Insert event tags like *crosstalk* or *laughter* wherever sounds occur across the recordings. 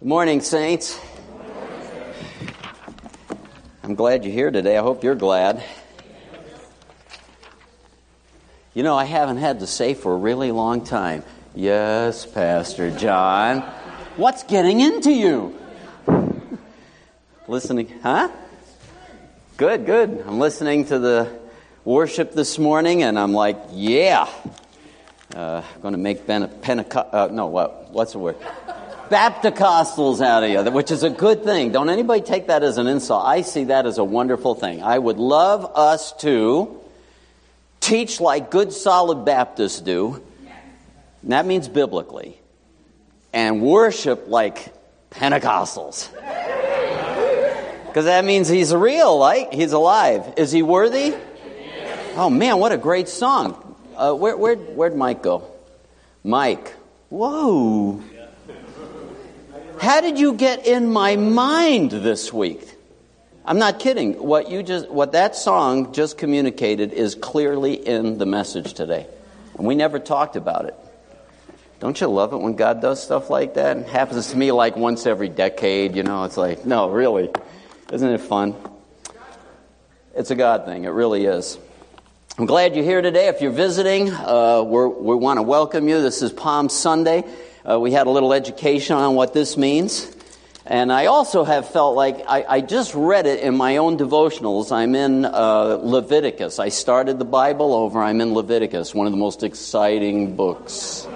Good morning, Saints. I'm glad you're here today. I hope you're glad. You know, I haven't had to say for a really long time, Yes, Pastor John. What's getting into you? listening, huh? Good, good. I'm listening to the worship this morning, and I'm like, yeah. Uh, I'm going to make ben- a Pentecost. Uh, no, what? What's the word? Bapticostals out of you, which is a good thing. Don't anybody take that as an insult. I see that as a wonderful thing. I would love us to teach like good solid Baptists do, and that means biblically, and worship like Pentecostals. Because that means he's real, like he's alive. Is he worthy? Oh man, what a great song. Uh, where, where, where'd Mike go? Mike. Whoa. How did you get in my mind this week? I'm not kidding. What you just what that song just communicated is clearly in the message today. And we never talked about it. Don't you love it when God does stuff like that? It happens to me like once every decade, you know. It's like, no, really. Isn't it fun? It's a God thing. It really is. I'm glad you're here today. If you're visiting, uh, we want to welcome you. This is Palm Sunday. Uh, we had a little education on what this means. And I also have felt like I, I just read it in my own devotionals. I'm in uh, Leviticus. I started the Bible over. I'm in Leviticus, one of the most exciting books.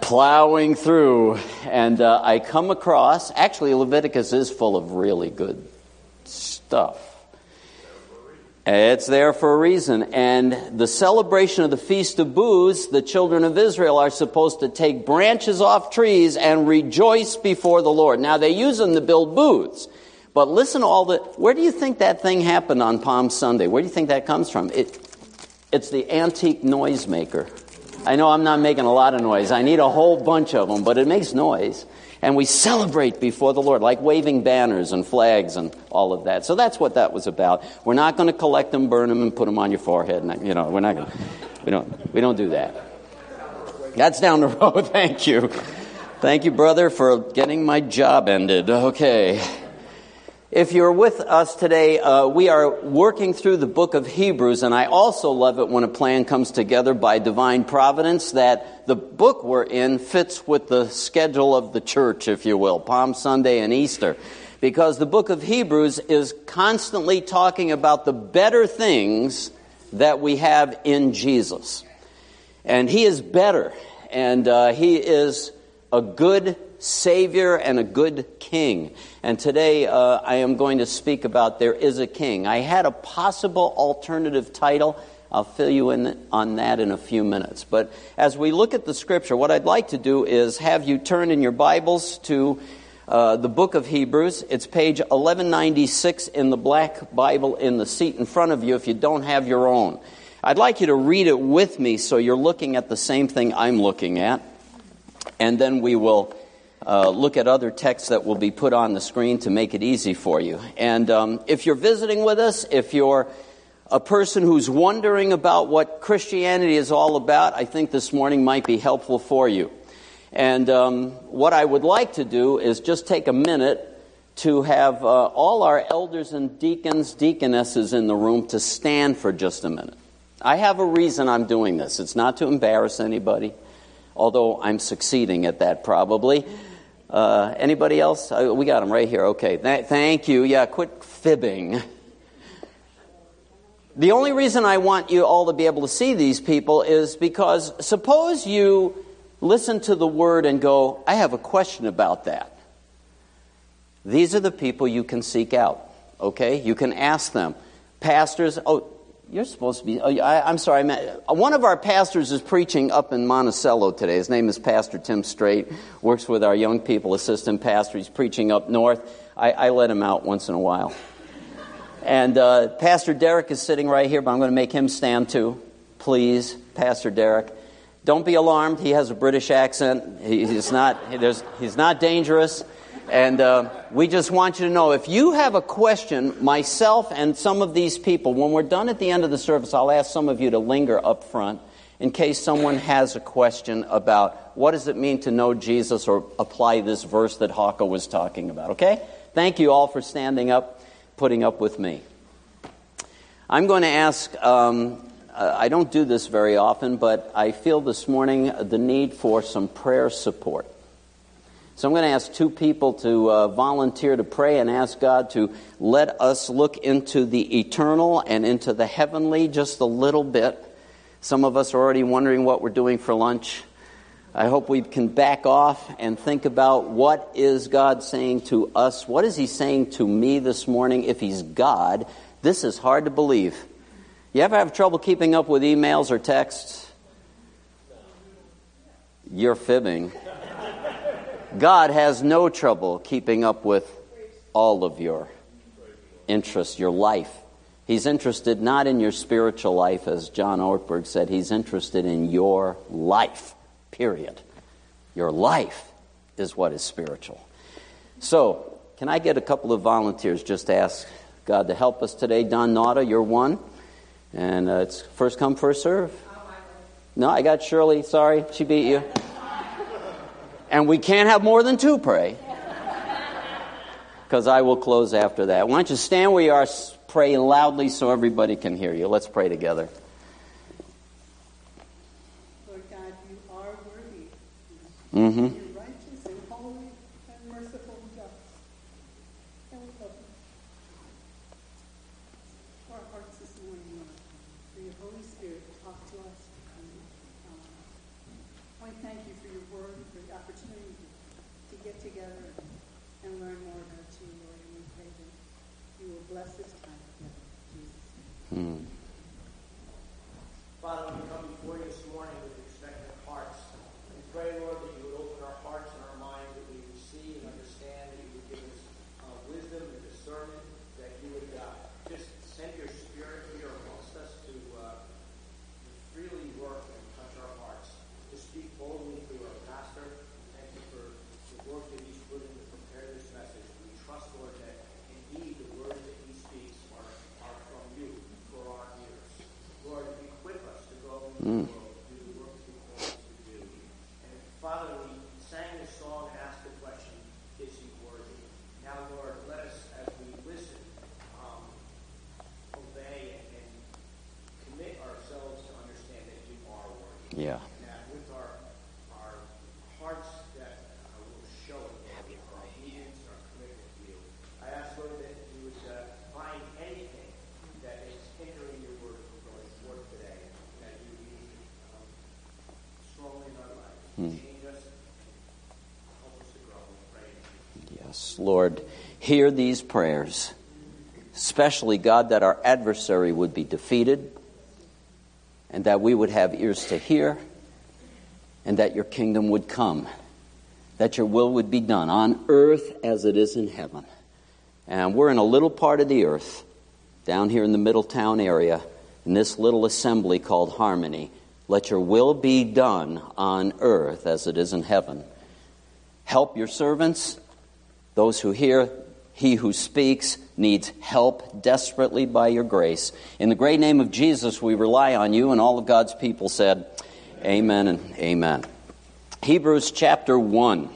Plowing through, and uh, I come across actually, Leviticus is full of really good stuff. It's there for a reason. And the celebration of the Feast of Booths, the children of Israel are supposed to take branches off trees and rejoice before the Lord. Now, they use them to build booths. But listen to all the. Where do you think that thing happened on Palm Sunday? Where do you think that comes from? It, it's the antique noisemaker. I know I'm not making a lot of noise. I need a whole bunch of them, but it makes noise and we celebrate before the Lord, like waving banners and flags and all of that. So that's what that was about. We're not going to collect them, burn them, and put them on your forehead. And, you know, we're not going we don't, we don't do that. That's down the *laughs* road. Thank you. Thank you, brother, for getting my job ended. Okay. If you're with us today, uh, we are working through the book of Hebrews, and I also love it when a plan comes together by divine providence that the book we're in fits with the schedule of the church, if you will, Palm Sunday and Easter. Because the book of Hebrews is constantly talking about the better things that we have in Jesus. And He is better, and uh, He is a good Savior and a good King. And today uh, I am going to speak about There is a King. I had a possible alternative title. I'll fill you in on that in a few minutes. But as we look at the scripture, what I'd like to do is have you turn in your Bibles to uh, the book of Hebrews. It's page 1196 in the black Bible in the seat in front of you if you don't have your own. I'd like you to read it with me so you're looking at the same thing I'm looking at. And then we will uh, look at other texts that will be put on the screen to make it easy for you. And um, if you're visiting with us, if you're a person who's wondering about what Christianity is all about, I think this morning might be helpful for you. And um, what I would like to do is just take a minute to have uh, all our elders and deacons, deaconesses in the room to stand for just a minute. I have a reason I'm doing this. It's not to embarrass anybody, although I'm succeeding at that probably. Uh, anybody else? Uh, we got them right here. Okay. Th- thank you. Yeah, quit fibbing. The only reason I want you all to be able to see these people is because suppose you listen to the word and go, I have a question about that. These are the people you can seek out. Okay? You can ask them. Pastors, oh, you're supposed to be. Oh, I, am sorry. One of our pastors is preaching up in Monticello today. His name is Pastor Tim Straight. Works with our young people assistant pastor. He's preaching up north. I, I let him out once in a while. And uh, Pastor Derek is sitting right here, but I'm going to make him stand too. Please, Pastor Derek. Don't be alarmed. He has a British accent. He, he's not. He's not dangerous. And uh, we just want you to know if you have a question, myself and some of these people, when we're done at the end of the service, I'll ask some of you to linger up front in case someone has a question about what does it mean to know Jesus or apply this verse that Hawco was talking about. Okay? Thank you all for standing up, putting up with me. I'm going to ask, um, I don't do this very often, but I feel this morning the need for some prayer support. So I'm going to ask two people to uh, volunteer to pray and ask God to let us look into the eternal and into the heavenly just a little bit. Some of us are already wondering what we're doing for lunch. I hope we can back off and think about what is God saying to us? What is He saying to me this morning? If He's God, this is hard to believe. You ever have trouble keeping up with emails or texts? You're fibbing. God has no trouble keeping up with all of your interests, your life. He's interested not in your spiritual life, as John Ortberg said, he's interested in your life, period. Your life is what is spiritual. So, can I get a couple of volunteers just to ask God to help us today? Don Nauta, you're one. And uh, it's first come, first serve. No, I got Shirley. Sorry, she beat you. And we can't have more than two pray. Because I will close after that. Why don't you stand where you are, pray loudly so everybody can hear you. Let's pray together. Lord God, you are worthy. Mm-hmm. You're righteous and holy and merciful and just. And we love you. For our hearts this morning, Lord, for your Holy Spirit to talk to us. And, um, I thank you for your word, for the opportunity to get together and learn more about you, Lord. And we pray that you will bless this time together. In Jesus' name. Hmm. Father, we come before you this morning with expectant hearts. We pray, Lord, that you would open our hearts and our minds, that we would see and understand, that you would give us uh, wisdom and discernment, that you would uh, just send your spirit here amongst us to uh, freely work and touch our hearts, to speak boldly through our pastor. Thank you for the work that he's put in to prepare this message. We trust, Lord, that indeed the words that he speaks are, are from you for our ears. Lord, equip us to go into the world, do the work that you call us to do. And Father, we sang this song and asked the question, is he worthy? Now, Lord, let us, as we listen, um, obey and, and commit ourselves to understand that you are worthy. Yeah. And that with our, our hearts that uh, will show it, Lord, our obedience, our commitment to you. I ask, Lord, that you would uh, find anything that is hindering your word from going forth today, that you would be um, strongly in our lives. Change us, help us to grow, we pray. Yes, Lord, hear these prayers, especially, God, that our adversary would be defeated and that we would have ears to hear and that your kingdom would come, that your will would be done on earth as it is in heaven. And we're in a little part of the earth down here in the Middletown area in this little assembly called Harmony. Let your will be done on earth as it is in heaven. Help your servants, those who hear, he who speaks needs help desperately by your grace. In the great name of Jesus, we rely on you, and all of God's people said, Amen and amen. Hebrews chapter 1,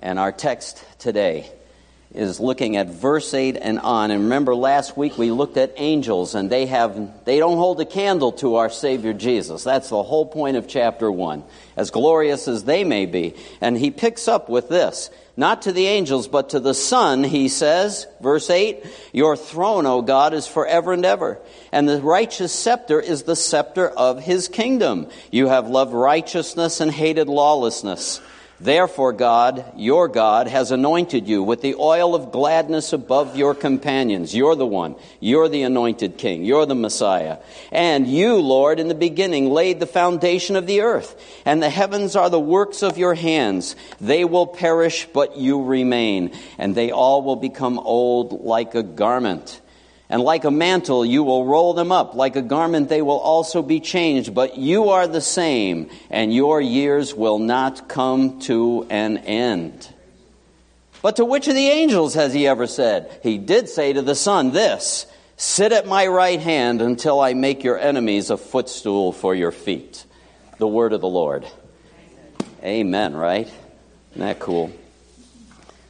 and our text today is looking at verse 8 and on. And remember last week we looked at angels and they have they don't hold a candle to our savior Jesus. That's the whole point of chapter 1. As glorious as they may be. And he picks up with this. Not to the angels, but to the Son, he says, verse 8, Your throne, O God, is forever and ever, and the righteous scepter is the scepter of his kingdom. You have loved righteousness and hated lawlessness. Therefore, God, your God, has anointed you with the oil of gladness above your companions. You're the one. You're the anointed king. You're the Messiah. And you, Lord, in the beginning laid the foundation of the earth, and the heavens are the works of your hands. They will perish, but you remain, and they all will become old like a garment. And like a mantle, you will roll them up. Like a garment, they will also be changed. But you are the same, and your years will not come to an end. But to which of the angels has he ever said? He did say to the Son this Sit at my right hand until I make your enemies a footstool for your feet. The word of the Lord. Amen, right? Isn't that cool?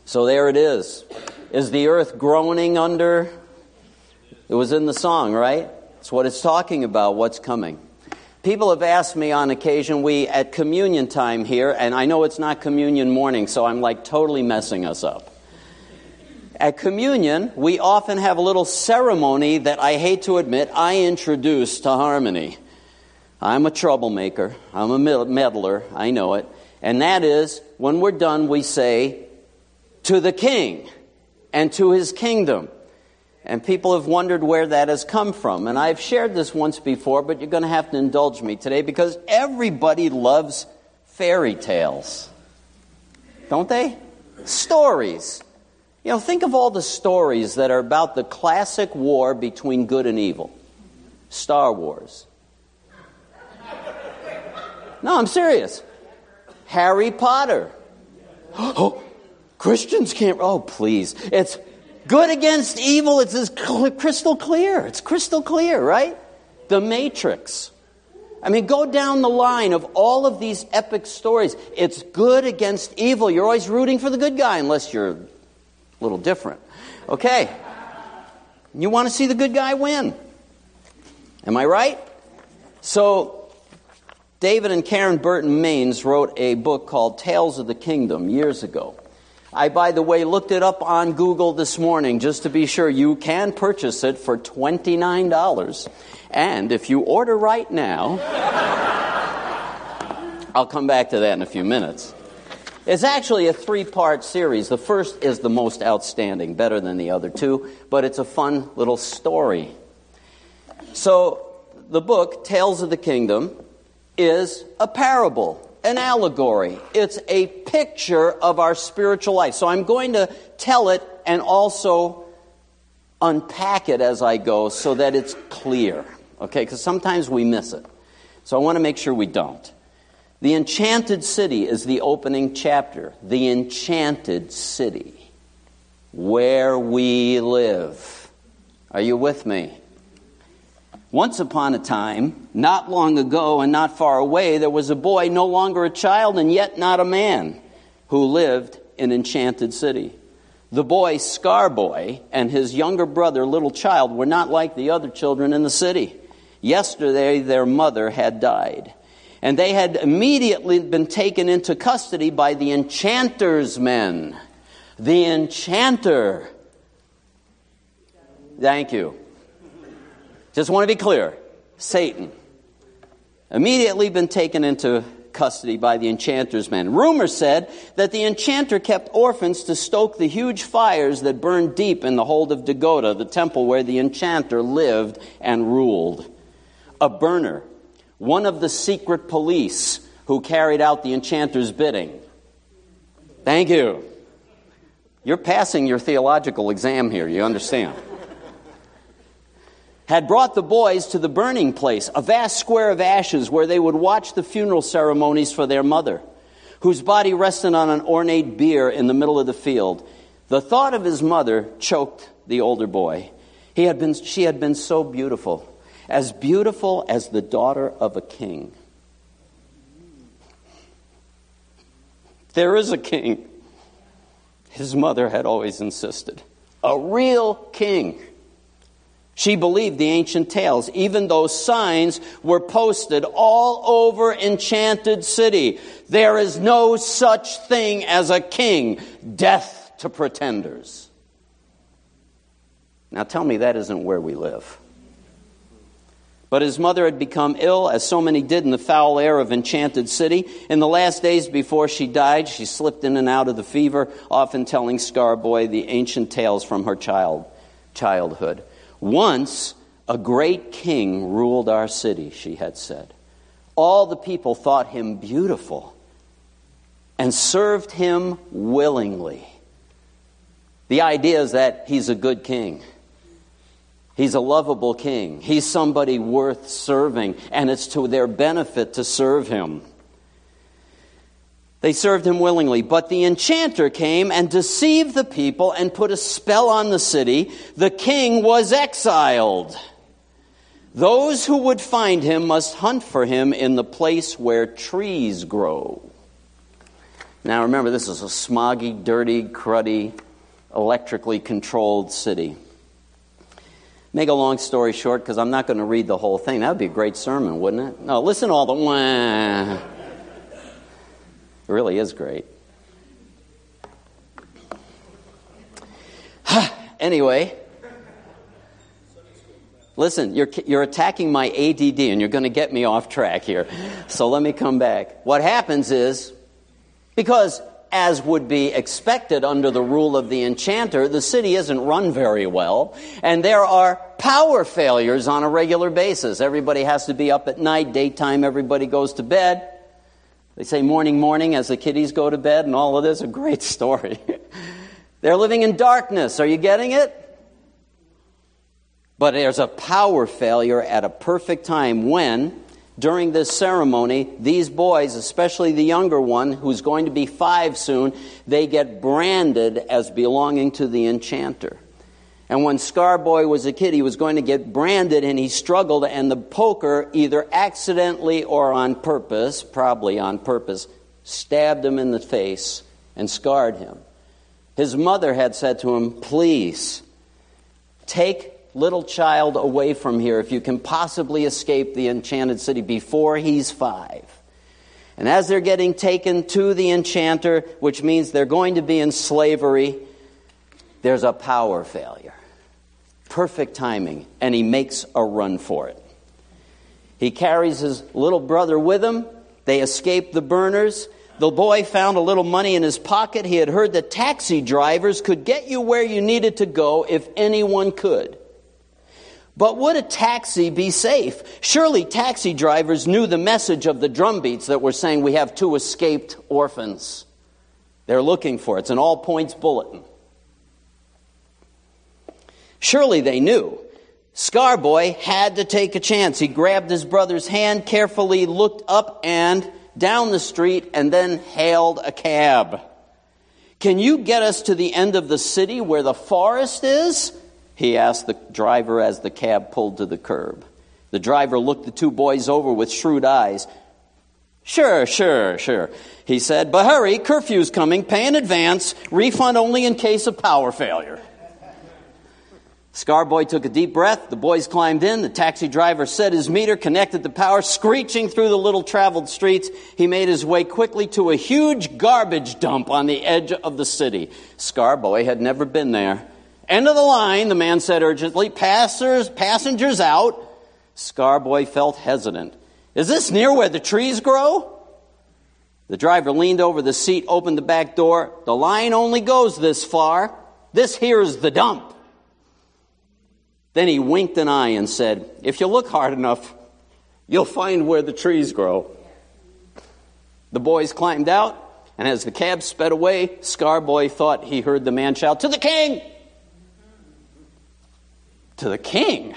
So there it is. Is the earth groaning under? It was in the song, right? It's what it's talking about, what's coming. People have asked me on occasion, we at communion time here, and I know it's not communion morning, so I'm like totally messing us up. At communion, we often have a little ceremony that I hate to admit I introduce to harmony. I'm a troublemaker, I'm a meddler, I know it. And that is, when we're done, we say, to the king and to his kingdom. And people have wondered where that has come from. And I've shared this once before, but you're going to have to indulge me today because everybody loves fairy tales. Don't they? Stories. You know, think of all the stories that are about the classic war between good and evil. Star Wars. No, I'm serious. Harry Potter. Oh, *gasps* Christians can't. Oh, please. It's good against evil. It's as crystal clear. It's crystal clear, right? The Matrix. I mean, go down the line of all of these epic stories. It's good against evil. You're always rooting for the good guy unless you're a little different. Okay. You want to see the good guy win. Am I right? So, David and Karen Burton Mains wrote a book called Tales of the Kingdom years ago. I, by the way, looked it up on Google this morning just to be sure. You can purchase it for $29. And if you order right now, I'll come back to that in a few minutes. It's actually a three part series. The first is the most outstanding, better than the other two, but it's a fun little story. So, the book, Tales of the Kingdom, is a parable, an allegory. It's a picture of our spiritual life. So, I'm going to tell it and also unpack it as I go so that it's clear. Okay, because sometimes we miss it. So, I want to make sure we don't. The enchanted city is the opening chapter. The enchanted city, where we live. Are you with me? Once upon a time, not long ago and not far away, there was a boy, no longer a child and yet not a man, who lived in Enchanted City. The boy, Scarboy, and his younger brother, Little Child, were not like the other children in the city. Yesterday, their mother had died and they had immediately been taken into custody by the enchanter's men. The enchanter. Thank you. Just want to be clear Satan. Immediately been taken into custody by the enchanter's men. Rumor said that the enchanter kept orphans to stoke the huge fires that burned deep in the hold of Dagoda, the temple where the enchanter lived and ruled. A burner one of the secret police who carried out the enchanter's bidding. Thank you. You're passing your theological exam here, you understand. Had brought the boys to the burning place, a vast square of ashes where they would watch the funeral ceremonies for their mother, whose body rested on an ornate bier in the middle of the field. The thought of his mother choked the older boy. He had been, she had been so beautiful as beautiful as the daughter of a king. There is a king. His mother had always insisted. A real king. She believed the ancient tales, even though signs were posted all over Enchanted City. There is no such thing as a king. Death to pretenders. Now tell me that isn't where we live. But his mother had become ill, as so many did in the foul air of Enchanted City. In the last days before she died, she slipped in and out of the fever, often telling Scarboy the ancient tales from her child, childhood. Once, a great king ruled our city, she had said. All the people thought him beautiful and served him willingly. The idea is that he's a good king. He's a lovable king. He's somebody worth serving, and it's to their benefit to serve him. They served him willingly. But the enchanter came and deceived the people and put a spell on the city. The king was exiled. Those who would find him must hunt for him in the place where trees grow. Now remember, this is a smoggy, dirty, cruddy, electrically controlled city. Make a long story short, because I'm not going to read the whole thing. That would be a great sermon, wouldn't it? No, listen to all the wah. It really is great. *sighs* anyway, listen, you're, you're attacking my ADD and you're going to get me off track here. So let me come back. What happens is, because as would be expected under the rule of the enchanter, the city isn't run very well, and there are power failures on a regular basis. Everybody has to be up at night, daytime, everybody goes to bed. They say morning, morning as the kiddies go to bed, and all of this a great *laughs* story. They're living in darkness. Are you getting it? But there's a power failure at a perfect time when during this ceremony, these boys, especially the younger one, who's going to be five soon, they get branded as belonging to the enchanter. And when Scarboy was a kid, he was going to get branded and he struggled, and the poker, either accidentally or on purpose, probably on purpose, stabbed him in the face and scarred him. His mother had said to him, Please, take little child away from here if you can possibly escape the enchanted city before he's five. And as they're getting taken to the enchanter, which means they're going to be in slavery, there's a power failure. Perfect timing, and he makes a run for it. He carries his little brother with him. They escape the burners. The boy found a little money in his pocket. He had heard that taxi drivers could get you where you needed to go if anyone could. But would a taxi be safe? Surely taxi drivers knew the message of the drumbeats that were saying we have two escaped orphans. They're looking for it. It's an all points bulletin. Surely they knew. Scarboy had to take a chance. He grabbed his brother's hand, carefully looked up and down the street, and then hailed a cab. Can you get us to the end of the city where the forest is? he asked the driver as the cab pulled to the curb. The driver looked the two boys over with shrewd eyes. Sure, sure, sure, he said, but hurry, curfew's coming, pay in advance, refund only in case of power failure. Scarboy took a deep breath. The boys climbed in. The taxi driver set his meter, connected the power. Screeching through the little traveled streets, he made his way quickly to a huge garbage dump on the edge of the city. Scarboy had never been there. End of the line, the man said urgently. Passers, passengers out. Scarboy felt hesitant. Is this near where the trees grow? The driver leaned over the seat, opened the back door. The line only goes this far. This here's the dump. Then he winked an eye and said, If you look hard enough, you'll find where the trees grow. The boys climbed out, and as the cab sped away, Scarboy thought he heard the man shout, To the king! to the king.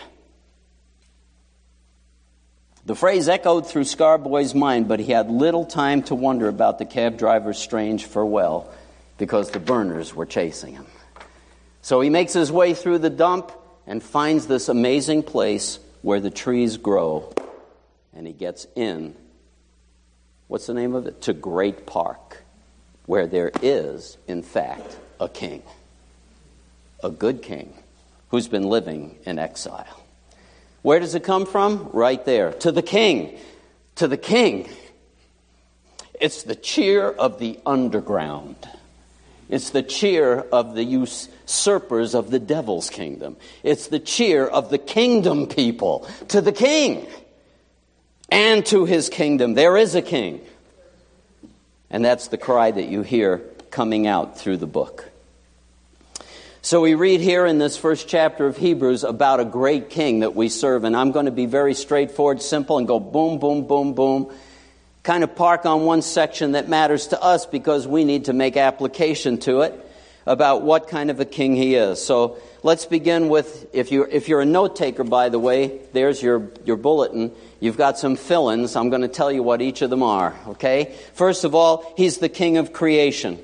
The phrase echoed through Scarboy's mind, but he had little time to wonder about the cab driver's strange farewell because the burners were chasing him. So he makes his way through the dump and finds this amazing place where the trees grow. And he gets in. What's the name of it? To Great Park, where there is, in fact, a king. A good king who's been living in exile. Where does it come from? Right there. To the king. To the king. It's the cheer of the underground. It's the cheer of the usurpers of the devil's kingdom. It's the cheer of the kingdom people. To the king and to his kingdom. There is a king. And that's the cry that you hear coming out through the book. So we read here in this first chapter of Hebrews about a great king that we serve, and I'm going to be very straightforward, simple, and go boom, boom, boom, boom. Kind of park on one section that matters to us because we need to make application to it. about what kind of a king he is. So let's begin with if you're, if you're a note taker, by the way, there's your your bulletin. You've got some fill-ins. I'm going to tell you what each of them are. Okay. First of all, he's the king of creation.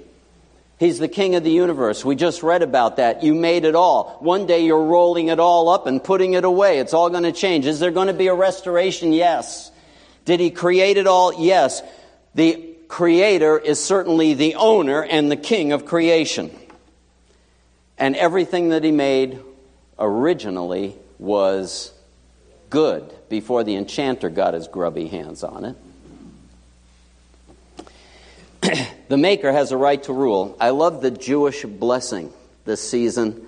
He's the king of the universe. We just read about that. You made it all. One day you're rolling it all up and putting it away. It's all going to change. Is there going to be a restoration? Yes. Did he create it all? Yes. The creator is certainly the owner and the king of creation. And everything that he made originally was good before the enchanter got his grubby hands on it. *clears throat* the Maker has a right to rule. I love the Jewish blessing this season,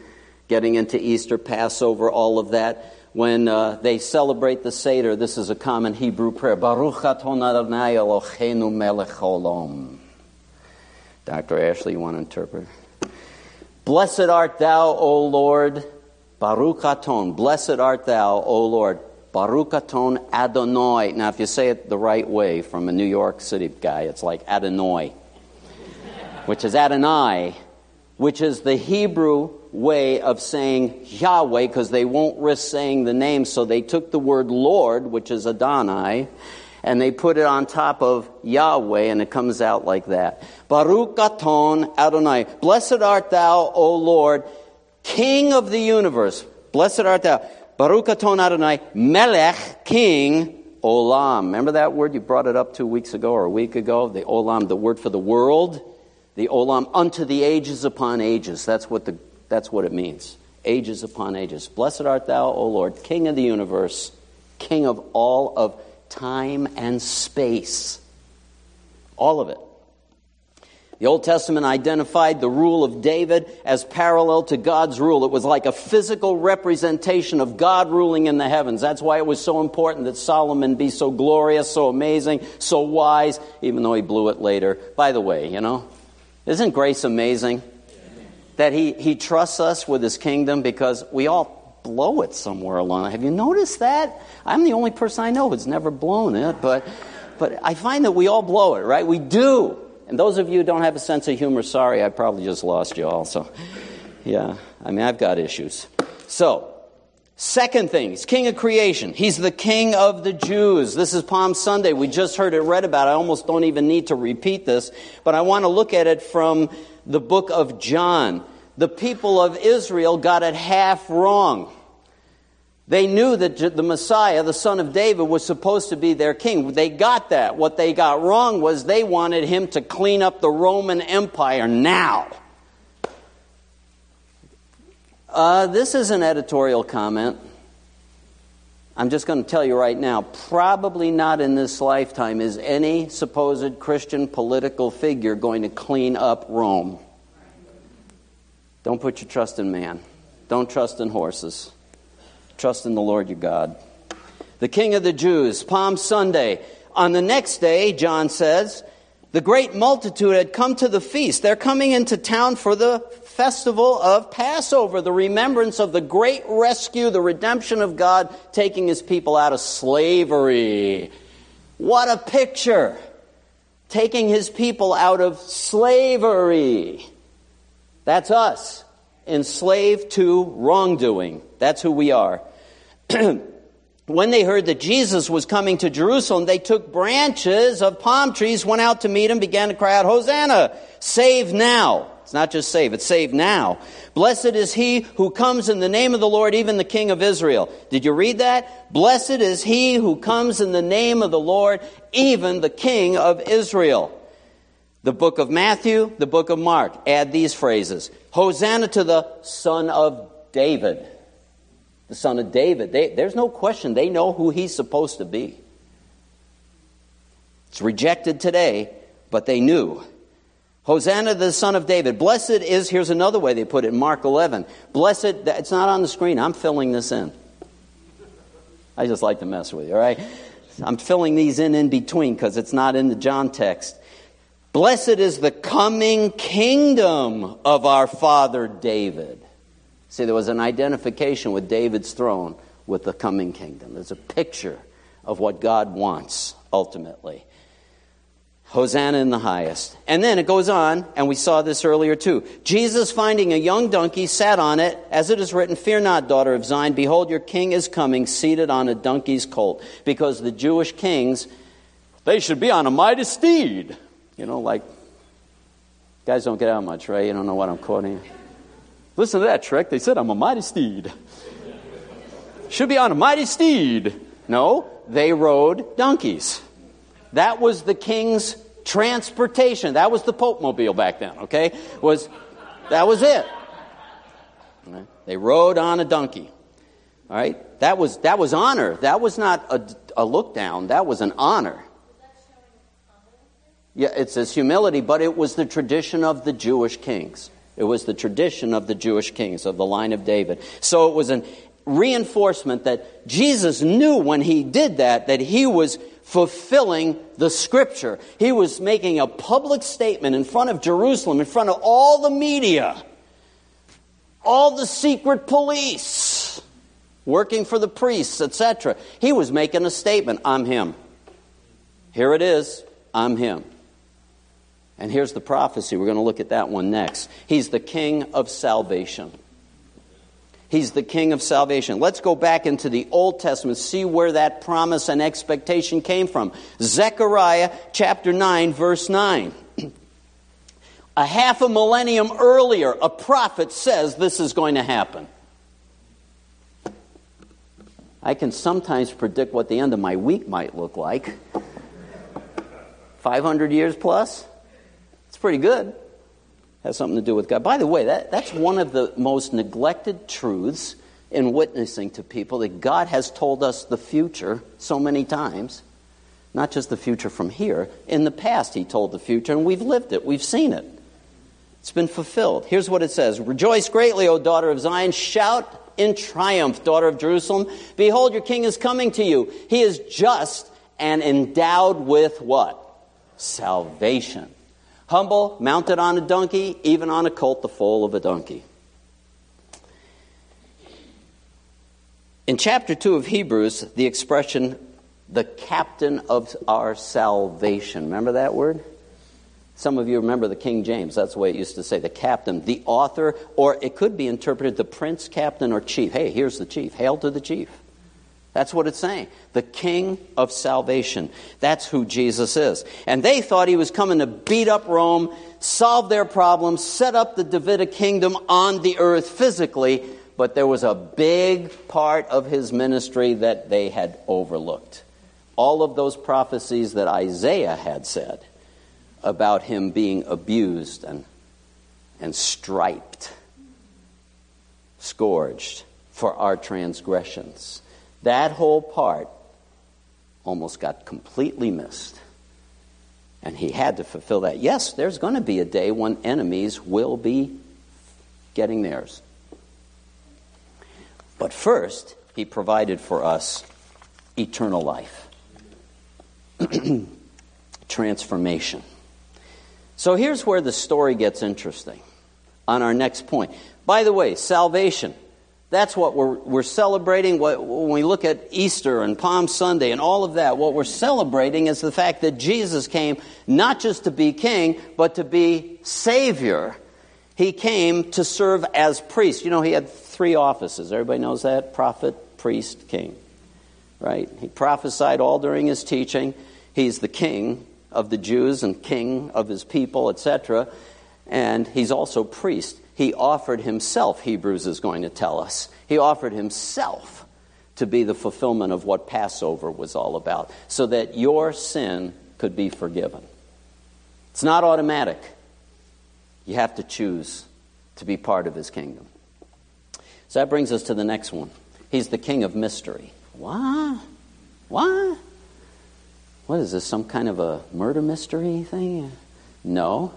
getting into Easter, Passover, all of that. When uh, they celebrate the Seder, this is a common Hebrew prayer Baruch Adonai Eloheinu melech olam. Dr. Ashley, you want to interpret? Blessed art thou, O Lord. Baruch Aton. Blessed art thou, O Lord. Baruch Aton Adonai. Now, if you say it the right way from a New York City guy, it's like Adonai, which is Adonai, which is the Hebrew way of saying Yahweh because they won't risk saying the name. So they took the word Lord, which is Adonai, and they put it on top of Yahweh, and it comes out like that. Baruch Aton Adonai. Blessed art thou, O Lord, King of the universe. Blessed art thou. Baruch Aton Adonai, Melech, King, Olam. Remember that word? You brought it up two weeks ago or a week ago. The Olam, the word for the world. The Olam, unto the ages upon ages. That's what, the, that's what it means. Ages upon ages. Blessed art thou, O Lord, King of the universe, King of all of time and space. All of it. The Old Testament identified the rule of David as parallel to God's rule. It was like a physical representation of God ruling in the heavens. That's why it was so important that Solomon be so glorious, so amazing, so wise, even though he blew it later. By the way, you know, isn't grace amazing? That he, he trusts us with his kingdom because we all blow it somewhere along. Have you noticed that? I'm the only person I know who's never blown it, but, but I find that we all blow it, right? We do. And those of you who don't have a sense of humor, sorry, I probably just lost you all. So, yeah, I mean, I've got issues. So, second thing, he's king of creation. He's the king of the Jews. This is Palm Sunday. We just heard it read about. I almost don't even need to repeat this, but I want to look at it from the book of John. The people of Israel got it half wrong. They knew that the Messiah, the son of David, was supposed to be their king. They got that. What they got wrong was they wanted him to clean up the Roman Empire now. Uh, this is an editorial comment. I'm just going to tell you right now probably not in this lifetime is any supposed Christian political figure going to clean up Rome. Don't put your trust in man, don't trust in horses. Trust in the Lord your God. The King of the Jews, Palm Sunday. On the next day, John says, the great multitude had come to the feast. They're coming into town for the festival of Passover, the remembrance of the great rescue, the redemption of God taking his people out of slavery. What a picture! Taking his people out of slavery. That's us, enslaved to wrongdoing. That's who we are. *clears throat* when they heard that Jesus was coming to Jerusalem, they took branches of palm trees, went out to meet him, began to cry out, Hosanna! Save now! It's not just save, it's save now. Blessed is he who comes in the name of the Lord, even the King of Israel. Did you read that? Blessed is he who comes in the name of the Lord, even the King of Israel. The book of Matthew, the book of Mark add these phrases Hosanna to the Son of David the son of David. They, there's no question. They know who he's supposed to be. It's rejected today, but they knew. Hosanna, the son of David. Blessed is, here's another way they put it, Mark 11. Blessed, it's not on the screen. I'm filling this in. I just like to mess with you, all right? I'm filling these in in between because it's not in the John text. Blessed is the coming kingdom of our father David. See, there was an identification with David's throne with the coming kingdom. There's a picture of what God wants ultimately. Hosanna in the highest. And then it goes on, and we saw this earlier too. Jesus, finding a young donkey, sat on it, as it is written, Fear not, daughter of Zion, behold, your king is coming, seated on a donkey's colt. Because the Jewish kings, they should be on a mighty steed. You know, like, guys don't get out much, right? You don't know what I'm quoting. Listen to that trick. They said, I'm a mighty steed. Should be on a mighty steed. No, they rode donkeys. That was the king's transportation. That was the Pope mobile back then, okay? Was that was it. They rode on a donkey. All right? That was that was honor. That was not a, a look down. That was an honor. Yeah, it says humility, but it was the tradition of the Jewish kings. It was the tradition of the Jewish kings of the line of David. So it was an reinforcement that Jesus knew when he did that that he was fulfilling the scripture. He was making a public statement in front of Jerusalem, in front of all the media, all the secret police working for the priests, etc. He was making a statement I'm him. Here it is I'm him. And here's the prophecy. We're going to look at that one next. He's the king of salvation. He's the King of salvation. Let's go back into the Old Testament, see where that promise and expectation came from. Zechariah chapter 9, verse 9. A half a millennium earlier, a prophet says this is going to happen. I can sometimes predict what the end of my week might look like. 500 years plus? It's pretty good has something to do with God. By the way, that, that's one of the most neglected truths in witnessing to people that God has told us the future so many times. Not just the future from here. In the past, He told the future, and we've lived it, we've seen it. It's been fulfilled. Here's what it says Rejoice greatly, O daughter of Zion. Shout in triumph, daughter of Jerusalem. Behold, your king is coming to you. He is just and endowed with what? Salvation humble, mounted on a donkey, even on a colt, the foal of a donkey. In chapter 2 of Hebrews, the expression, the captain of our salvation. Remember that word? Some of you remember the King James. That's the way it used to say, the captain, the author, or it could be interpreted the prince, captain, or chief. Hey, here's the chief. Hail to the chief. That's what it's saying. The King of salvation. That's who Jesus is. And they thought he was coming to beat up Rome, solve their problems, set up the Davidic kingdom on the earth physically, but there was a big part of his ministry that they had overlooked. All of those prophecies that Isaiah had said about him being abused and, and striped, scourged for our transgressions that whole part almost got completely missed. And he had to fulfill that. Yes, there's going to be a day when enemies will be getting theirs. But first, he provided for us eternal life, *clears throat* transformation. So here's where the story gets interesting on our next point. By the way, salvation. That's what we're, we're celebrating. When we look at Easter and Palm Sunday and all of that, what we're celebrating is the fact that Jesus came not just to be king, but to be Savior. He came to serve as priest. You know, he had three offices. Everybody knows that? Prophet, priest, king. Right? He prophesied all during his teaching. He's the king of the Jews and king of his people, etc. And he's also priest he offered himself, Hebrews is going to tell us. He offered himself to be the fulfillment of what Passover was all about, so that your sin could be forgiven. It's not automatic. You have to choose to be part of his kingdom. So that brings us to the next one. He's the king of mystery. What? What? What is this, some kind of a murder mystery thing? No.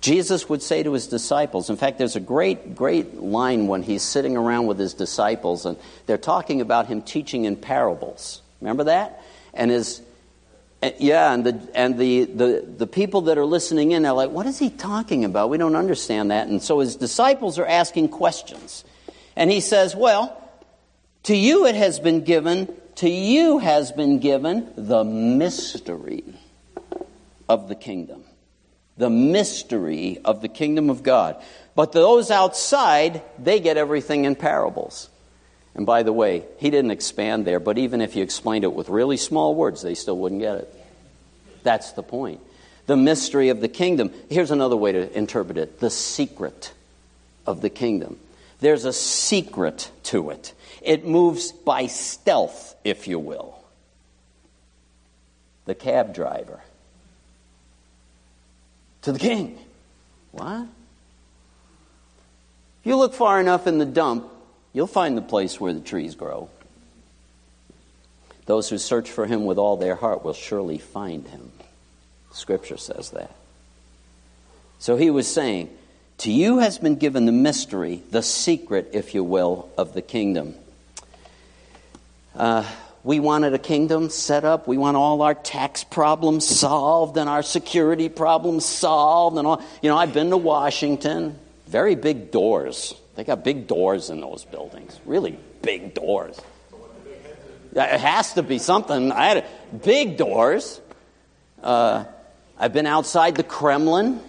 Jesus would say to his disciples, in fact, there's a great, great line when he's sitting around with his disciples and they're talking about him teaching in parables. Remember that? And his, yeah, and the, and the, the, the people that are listening in, they're like, what is he talking about? We don't understand that. And so his disciples are asking questions. And he says, well, to you it has been given, to you has been given the mystery of the kingdom. The mystery of the kingdom of God. But those outside, they get everything in parables. And by the way, he didn't expand there, but even if you explained it with really small words, they still wouldn't get it. That's the point. The mystery of the kingdom. Here's another way to interpret it the secret of the kingdom. There's a secret to it, it moves by stealth, if you will. The cab driver to the king. What? If you look far enough in the dump, you'll find the place where the trees grow. Those who search for him with all their heart will surely find him. Scripture says that. So he was saying, To you has been given the mystery, the secret, if you will, of the kingdom. Uh, we wanted a kingdom set up. We want all our tax problems solved and our security problems solved and all. You know, I've been to Washington. Very big doors. They got big doors in those buildings. Really big doors. It has to be something. I had a, big doors. Uh, I've been outside the Kremlin.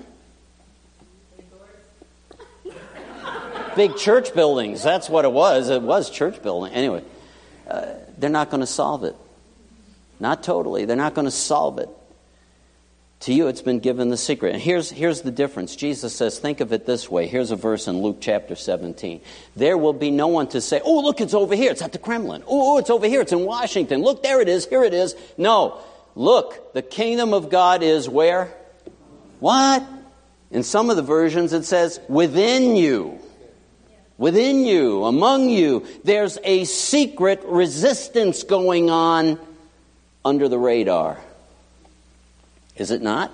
Big church buildings. That's what it was. It was church building. Anyway, uh, they're not going to solve it. Not totally. They're not going to solve it. To you, it's been given the secret. And here's, here's the difference. Jesus says, think of it this way. Here's a verse in Luke chapter 17. There will be no one to say, oh, look, it's over here. It's at the Kremlin. Oh, oh it's over here. It's in Washington. Look, there it is. Here it is. No. Look, the kingdom of God is where? What? In some of the versions, it says, within you. Within you, among you. There's a secret resistance going on under the radar. Is it not?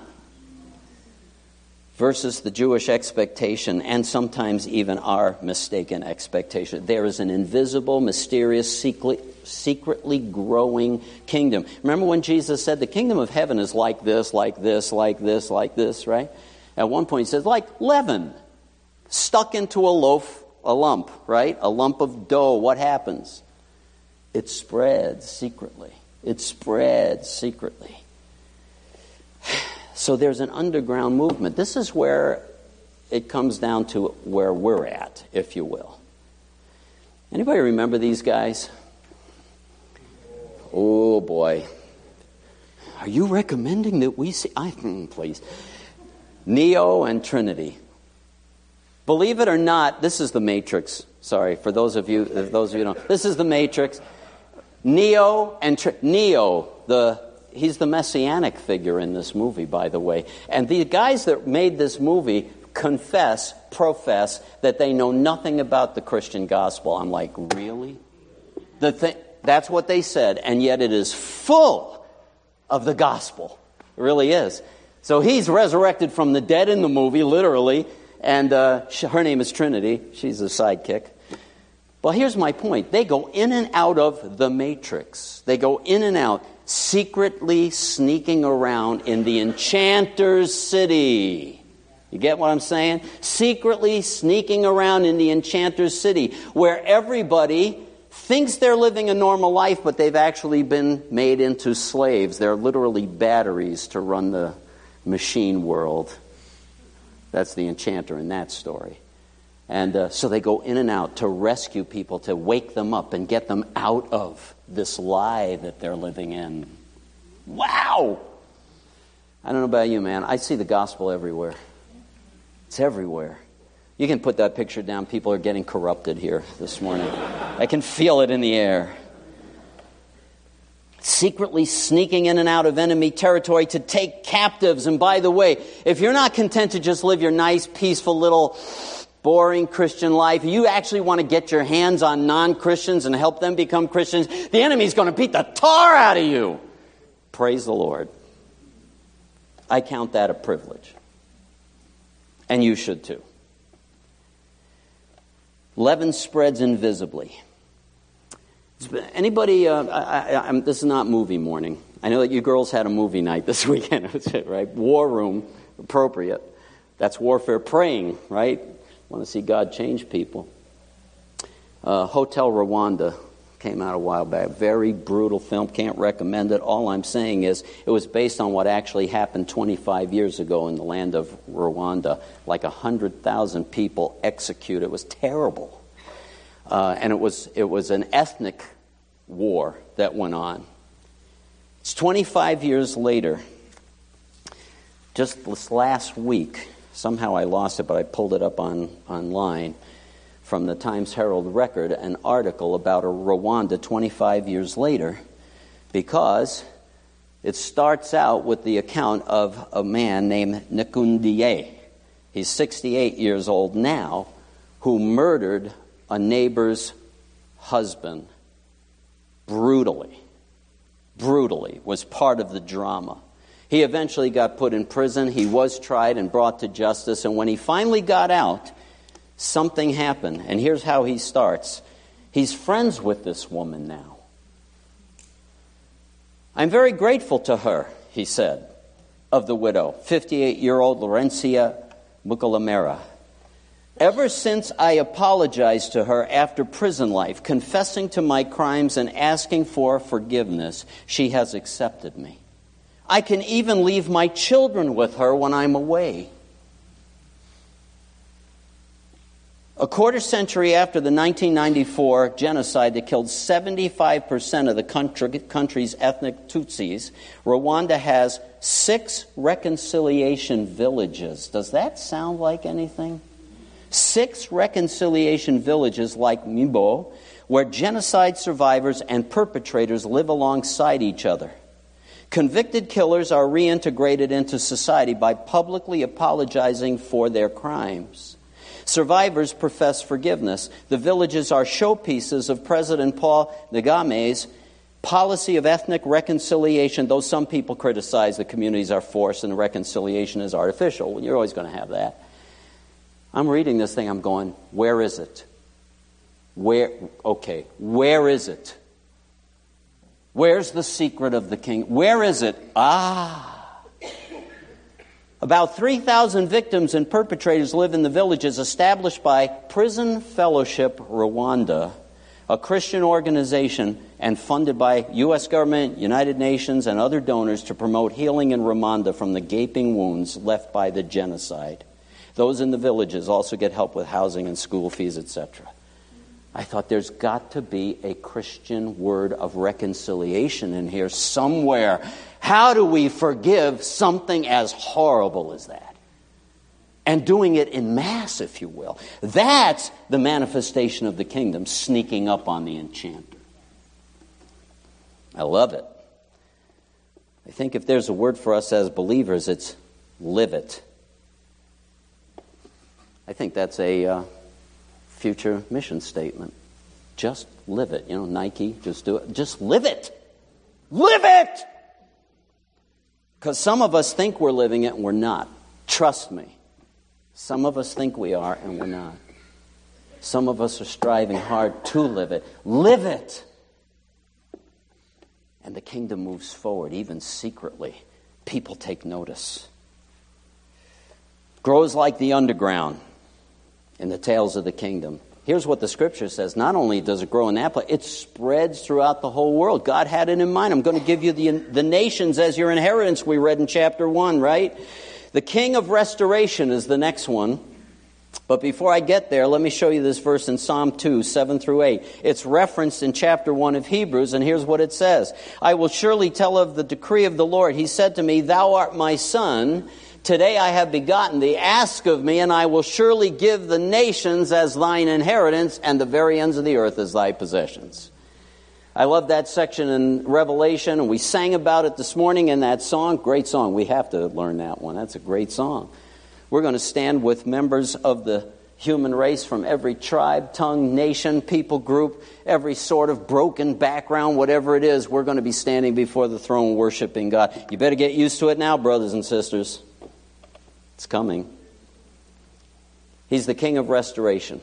Versus the Jewish expectation, and sometimes even our mistaken expectation. There is an invisible, mysterious, secretly growing kingdom. Remember when Jesus said, The kingdom of heaven is like this, like this, like this, like this, right? At one point he says, like leaven stuck into a loaf, a lump, right? A lump of dough. What happens? It spreads secretly. It spreads secretly. *sighs* So there's an underground movement. This is where it comes down to where we're at, if you will. Anybody remember these guys? Oh boy. Are you recommending that we see? I, hmm, please. Neo and Trinity. Believe it or not, this is the Matrix. Sorry for those of you, those of you don't. This is the Matrix. Neo and Tr- Neo, the he's the messianic figure in this movie, by the way. And the guys that made this movie confess, profess that they know nothing about the Christian gospel. I'm like, really? The thi- that's what they said, and yet it is full of the gospel. It really is. So he's resurrected from the dead in the movie, literally, and uh, her name is Trinity. She's a sidekick. Well, here's my point. They go in and out of the matrix. They go in and out secretly sneaking around in the enchanter's city. You get what I'm saying? Secretly sneaking around in the enchanter's city where everybody thinks they're living a normal life, but they've actually been made into slaves. They're literally batteries to run the machine world. That's the enchanter in that story. And uh, so they go in and out to rescue people, to wake them up and get them out of this lie that they're living in. Wow! I don't know about you, man. I see the gospel everywhere. It's everywhere. You can put that picture down. People are getting corrupted here this morning. I can feel it in the air. Secretly sneaking in and out of enemy territory to take captives. And by the way, if you're not content to just live your nice, peaceful little boring Christian life, you actually want to get your hands on non Christians and help them become Christians, the enemy's going to beat the tar out of you. Praise the Lord. I count that a privilege. And you should too. Leaven spreads invisibly. Anybody, uh, I, I, this is not movie morning. I know that you girls had a movie night this *laughs* weekend, right? War room, appropriate. That's warfare praying, right? Want to see God change people. Uh, Hotel Rwanda, Came out a while back. Very brutal film. Can't recommend it. All I'm saying is it was based on what actually happened 25 years ago in the land of Rwanda. Like 100,000 people executed. It was terrible. Uh, and it was, it was an ethnic war that went on. It's 25 years later. Just this last week, somehow I lost it, but I pulled it up on, online from the Times Herald Record an article about a Rwanda 25 years later because it starts out with the account of a man named Nikundiye. He's 68 years old now, who murdered a neighbor's husband brutally. Brutally was part of the drama. He eventually got put in prison. He was tried and brought to justice. And when he finally got out, something happened. And here's how he starts He's friends with this woman now. I'm very grateful to her, he said, of the widow, 58 year old Laurencia Mukalamera. Ever since I apologized to her after prison life, confessing to my crimes and asking for forgiveness, she has accepted me. I can even leave my children with her when I'm away. A quarter century after the 1994 genocide that killed 75% of the country, country's ethnic Tutsis, Rwanda has six reconciliation villages. Does that sound like anything? Six reconciliation villages like Mbyo, where genocide survivors and perpetrators live alongside each other. Convicted killers are reintegrated into society by publicly apologizing for their crimes. Survivors profess forgiveness. The villages are showpieces of President Paul Kagame's policy of ethnic reconciliation, though some people criticize the communities are forced and the reconciliation is artificial. You're always going to have that. I'm reading this thing, I'm going, where is it? Where, okay, where is it? Where's the secret of the king? Where is it? Ah. About 3,000 victims and perpetrators live in the villages established by Prison Fellowship Rwanda, a Christian organization and funded by U.S. government, United Nations, and other donors to promote healing in Rwanda from the gaping wounds left by the genocide. Those in the villages also get help with housing and school fees, etc. I thought there's got to be a Christian word of reconciliation in here somewhere. How do we forgive something as horrible as that? And doing it in mass, if you will. That's the manifestation of the kingdom sneaking up on the enchanter. I love it. I think if there's a word for us as believers, it's live it. I think that's a. Uh, future mission statement. Just live it. You know, Nike, just do it. Just live it. Live it! Because some of us think we're living it and we're not. Trust me. Some of us think we are and we're not. Some of us are striving hard to live it. Live it! And the kingdom moves forward, even secretly. People take notice. Grows like the underground in the tales of the kingdom. Here's what the scripture says. Not only does it grow in that place, it spreads throughout the whole world. God had it in mind. I'm going to give you the, the nations as your inheritance, we read in chapter 1, right? The king of restoration is the next one. But before I get there, let me show you this verse in Psalm 2, 7 through 8. It's referenced in chapter 1 of Hebrews, and here's what it says I will surely tell of the decree of the Lord. He said to me, Thou art my son. Today I have begotten thee. Ask of me, and I will surely give the nations as thine inheritance, and the very ends of the earth as thy possessions. I love that section in Revelation, and we sang about it this morning in that song. Great song. We have to learn that one. That's a great song. We're going to stand with members of the human race from every tribe, tongue, nation, people group, every sort of broken background, whatever it is. We're going to be standing before the throne worshiping God. You better get used to it now, brothers and sisters. It's coming. He's the king of restoration.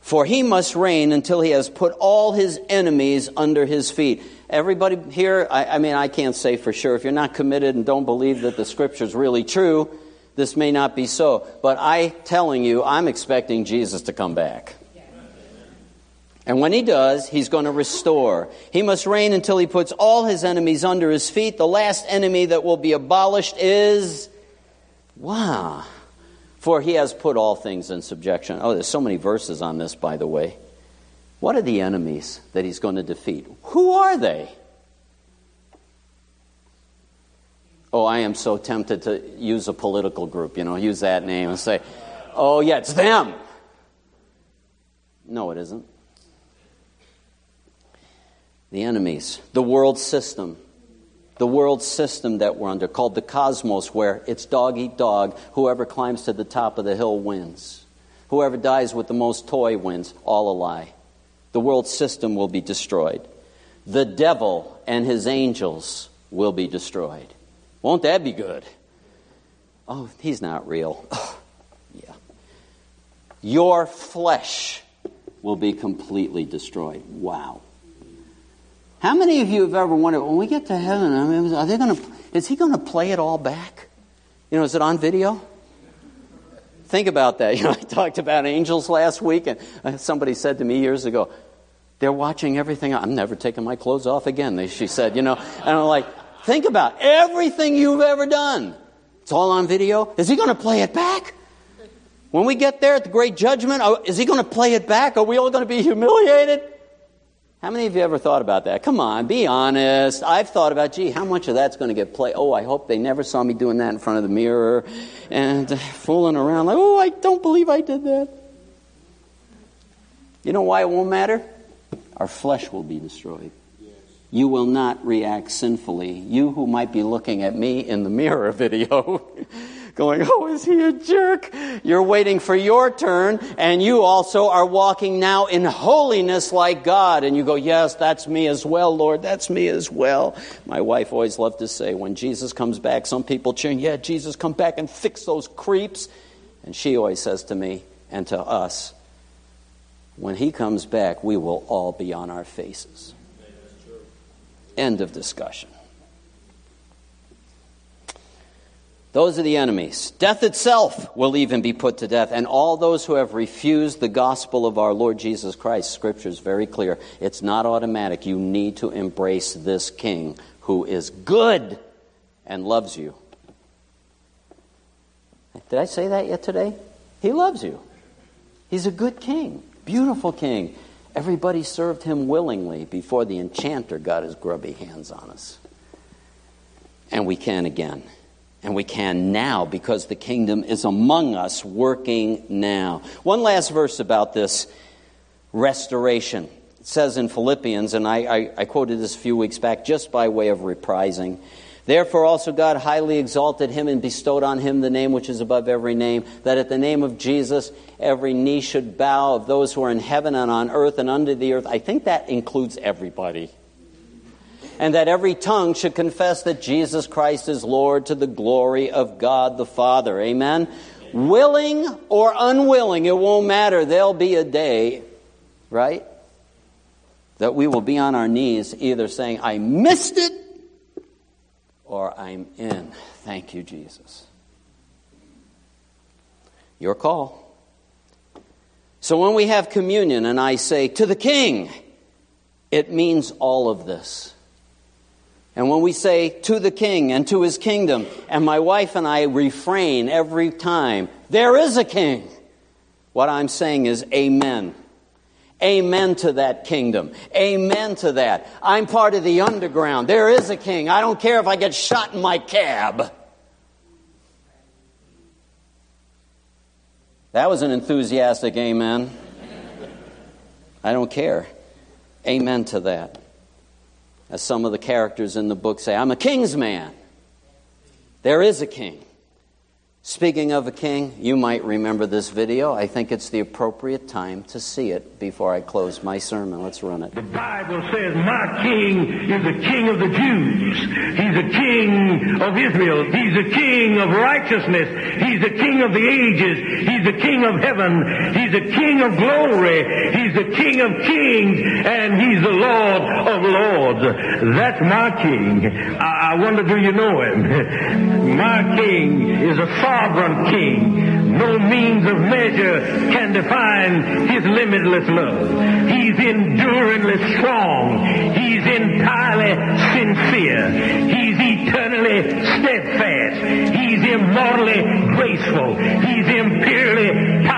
For he must reign until he has put all his enemies under his feet. Everybody here, I, I, mean, I can't say for sure. If you're not committed and don't believe that the scripture is really true, this may not be so. But I telling you, I'm expecting Jesus to come back. And when he does, he's going to restore. He must reign until he puts all his enemies under his feet. The last enemy that will be abolished is, wow, for he has put all things in subjection. Oh, there's so many verses on this, by the way. What are the enemies that he's going to defeat? Who are they? Oh, I am so tempted to use a political group, you know, use that name and say, oh, yeah, it's them. No, it isn't the enemies, the world system, the world system that we're under, called the cosmos, where it's dog eat dog. Whoever climbs to the top of the hill wins. Whoever dies with the most toy wins. All a lie. The world system will be destroyed. The devil and his angels will be destroyed. Won't that be good? Oh, he's not real. *laughs* Yeah. Your flesh will be completely destroyed. Wow. How many of you have ever wondered when we get to heaven? I mean, are they going to? Is he going to play it all back? You know, is it on video? Think about that. *laughs* You know, I talked about angels last week, and uh, somebody said to me years ago, "They're watching everything. I'm never taking my clothes off again." She said, "You know," and I'm like, "Think about everything you've ever done. It's all on video. Is he going to play it back?" When we get there at the great judgment, oh, is he going to play it back? Are we all going to be humiliated? How many of you ever thought about that? Come on, be honest. I've thought about, gee, how much of that's going to get played? Oh, I hope they never saw me doing that in front of the mirror and uh, fooling around like, oh, I don't believe I did that. You know why it won't matter? Our flesh will be destroyed. You will not react sinfully. You who might be looking at me in the mirror *laughs* video going, Oh, is he a jerk? You're waiting for your turn, and you also are walking now in holiness like God. And you go, Yes, that's me as well, Lord, that's me as well. My wife always loved to say, When Jesus comes back, some people cheering, Yeah, Jesus, come back and fix those creeps. And she always says to me and to us, When he comes back, we will all be on our faces. End of discussion. Those are the enemies. Death itself will even be put to death. And all those who have refused the gospel of our Lord Jesus Christ, Scripture is very clear. It's not automatic. You need to embrace this King who is good and loves you. Did I say that yet today? He loves you. He's a good king, beautiful king. Everybody served him willingly before the enchanter got his grubby hands on us. And we can again. And we can now because the kingdom is among us, working now. One last verse about this restoration. It says in Philippians, and I, I, I, quoted this a few weeks back just by way of reprising. Therefore, also God highly exalted him and bestowed on him the name which is above every name, that at the name of Jesus every knee should bow of those who are in heaven and on earth and under the earth. I think that includes everybody and that every tongue should confess that Jesus Christ is Lord to the glory of God the Father. Amen? Willing or unwilling, it won't matter. There'll be a day, right? That we will be on our knees either saying, I missed it, or I'm in. Thank you, Jesus. Your call. So when we have communion and I say, to the King, it means all of this. And when we say to the king and to his kingdom, and my wife and I refrain every time, there is a king, what I'm saying is amen. Amen to that kingdom. Amen to that. I'm part of the underground. There is a king. I don't care if I get shot in my cab. That was an enthusiastic amen. I don't care. Amen to that. As some of the characters in the book say, I'm a king's man. There is a king. Speaking of a king, you might remember this video. I think it's the appropriate time to see it before I close my sermon. Let's run it. The Bible says, My king is the king of the Jews. He's a king of Israel. He's a king of righteousness. He's a king of the ages. He's a king of heaven. He's a king of glory. He's a king of kings. And he's the Lord of lords. That's my king. I, I wonder, do you know him? *laughs* My king is a sovereign king. No means of measure can define his limitless love. He's enduringly strong. He's entirely sincere. He's eternally steadfast. He's immortally graceful. He's imperially powerful.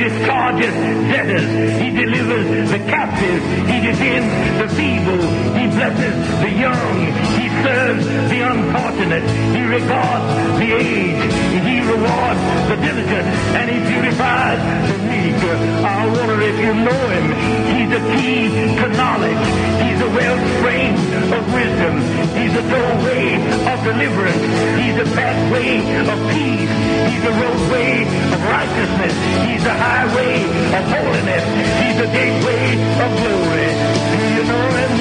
discharges debtors. He delivers the captives. He defends the feeble. He blesses the young. He serves the unfortunate. He regards the aged. He rewards the diligent. And he purifies the meek. I wonder if you know him. He's the key to knowledge. He's the wellspring of wisdom. He's the doorway of deliverance. He's the pathway of peace. He's the roadway of righteousness. He's the highway of holiness. He's the gateway of glory. Do you know him?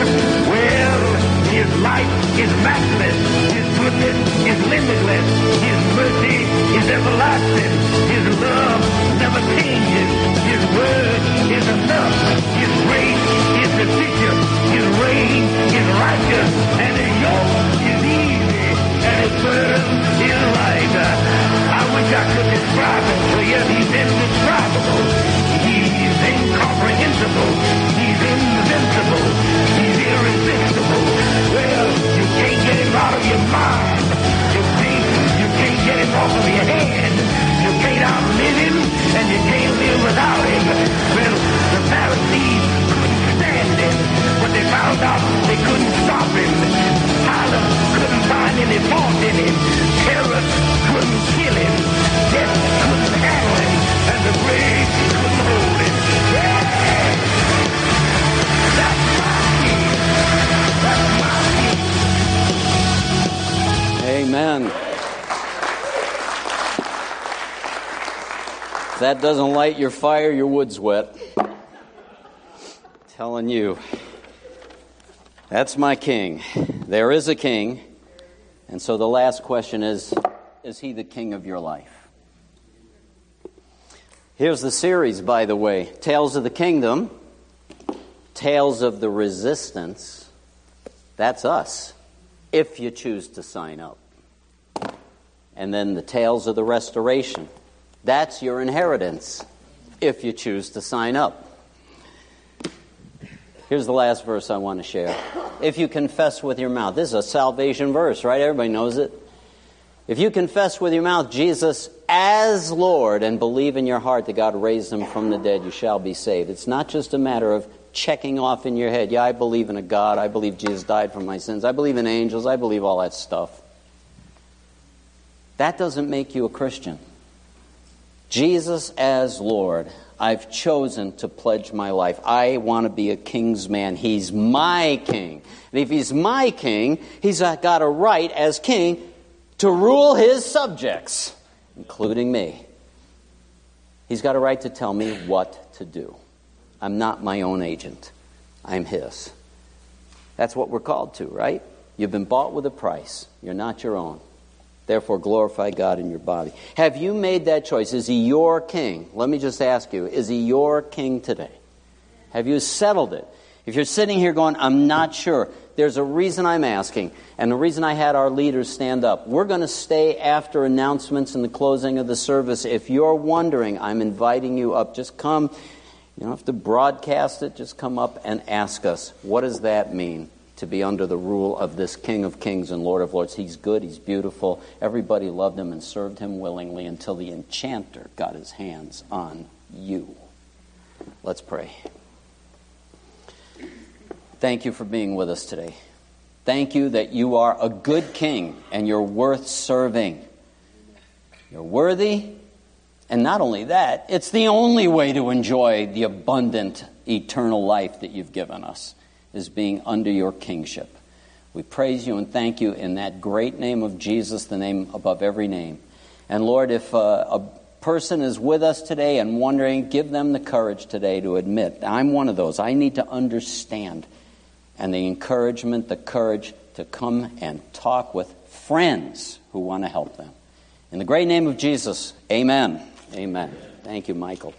Well, his light is matchless. His is limitless. His mercy is everlasting. His love never changes. His word is enough. His grace is sufficient. His reign is righteous. And his yoke is easy. And his burden is light. I wish I could describe him to you. He's indescribable. He's incomprehensible. He's invincible. Your mind. You can't, you can't get him off of your head. You can't outlive him, and you can't live without him. Well, the Pharisees couldn't stand him, but they found out they couldn't stop him. Pilate couldn't find any fault in him. That doesn't light your fire, your wood's wet. Telling you. That's my king. There is a king. And so the last question is Is he the king of your life? Here's the series, by the way Tales of the Kingdom, Tales of the Resistance. That's us, if you choose to sign up. And then the Tales of the Restoration. That's your inheritance, if you choose to sign up. Here's the last verse I want to share. If you confess with your mouth, this is a salvation verse, right? Everybody knows it. If you confess with your mouth Jesus as Lord and believe in your heart that God raised him from the dead, you shall be saved. It's not just a matter of checking off in your head, yeah, I believe in a God, I believe Jesus died for my sins, I believe in angels, I believe all that stuff. That doesn't make you a Christian. Jesus as Lord. I've chosen to pledge my life. I want to be a king's man. He's my king. And if he's my king, he's got a right as king to rule his subjects, including me. He's got a right to tell me what to do. I'm not my own agent, I'm his. That's what we're called to, right? You've been bought with a price, you're not your own. Therefore, glorify God in your body. Have you made that choice? Is He your king? Let me just ask you is He your king today? Have you settled it? If you're sitting here going, I'm not sure, there's a reason I'm asking, and the reason I had our leaders stand up. We're going to stay after announcements and the closing of the service. If you're wondering, I'm inviting you up. Just come. You don't have to broadcast it, just come up and ask us, what does that mean to be under the rule of this King of Kings and Lord of Lords. He's good, he's beautiful. Everybody loved him and served him willingly until the enchanter got his hands on you. Let's pray. Thank you for being with us today. Thank you that you are a good king and you're worth serving. You're worthy, and not only that, it's the only way to enjoy the abundant eternal life that you've given us, is being under your kingship. We praise you and thank you in that great name of Jesus, the name above every name. And Lord, if uh, a person is with us today and wondering, give them the courage today to admit, I'm one of those. I need to understand. And the encouragement, the courage to come and talk with friends who want to help them. In the great name of Jesus, amen. Amen. Thank you, Michael.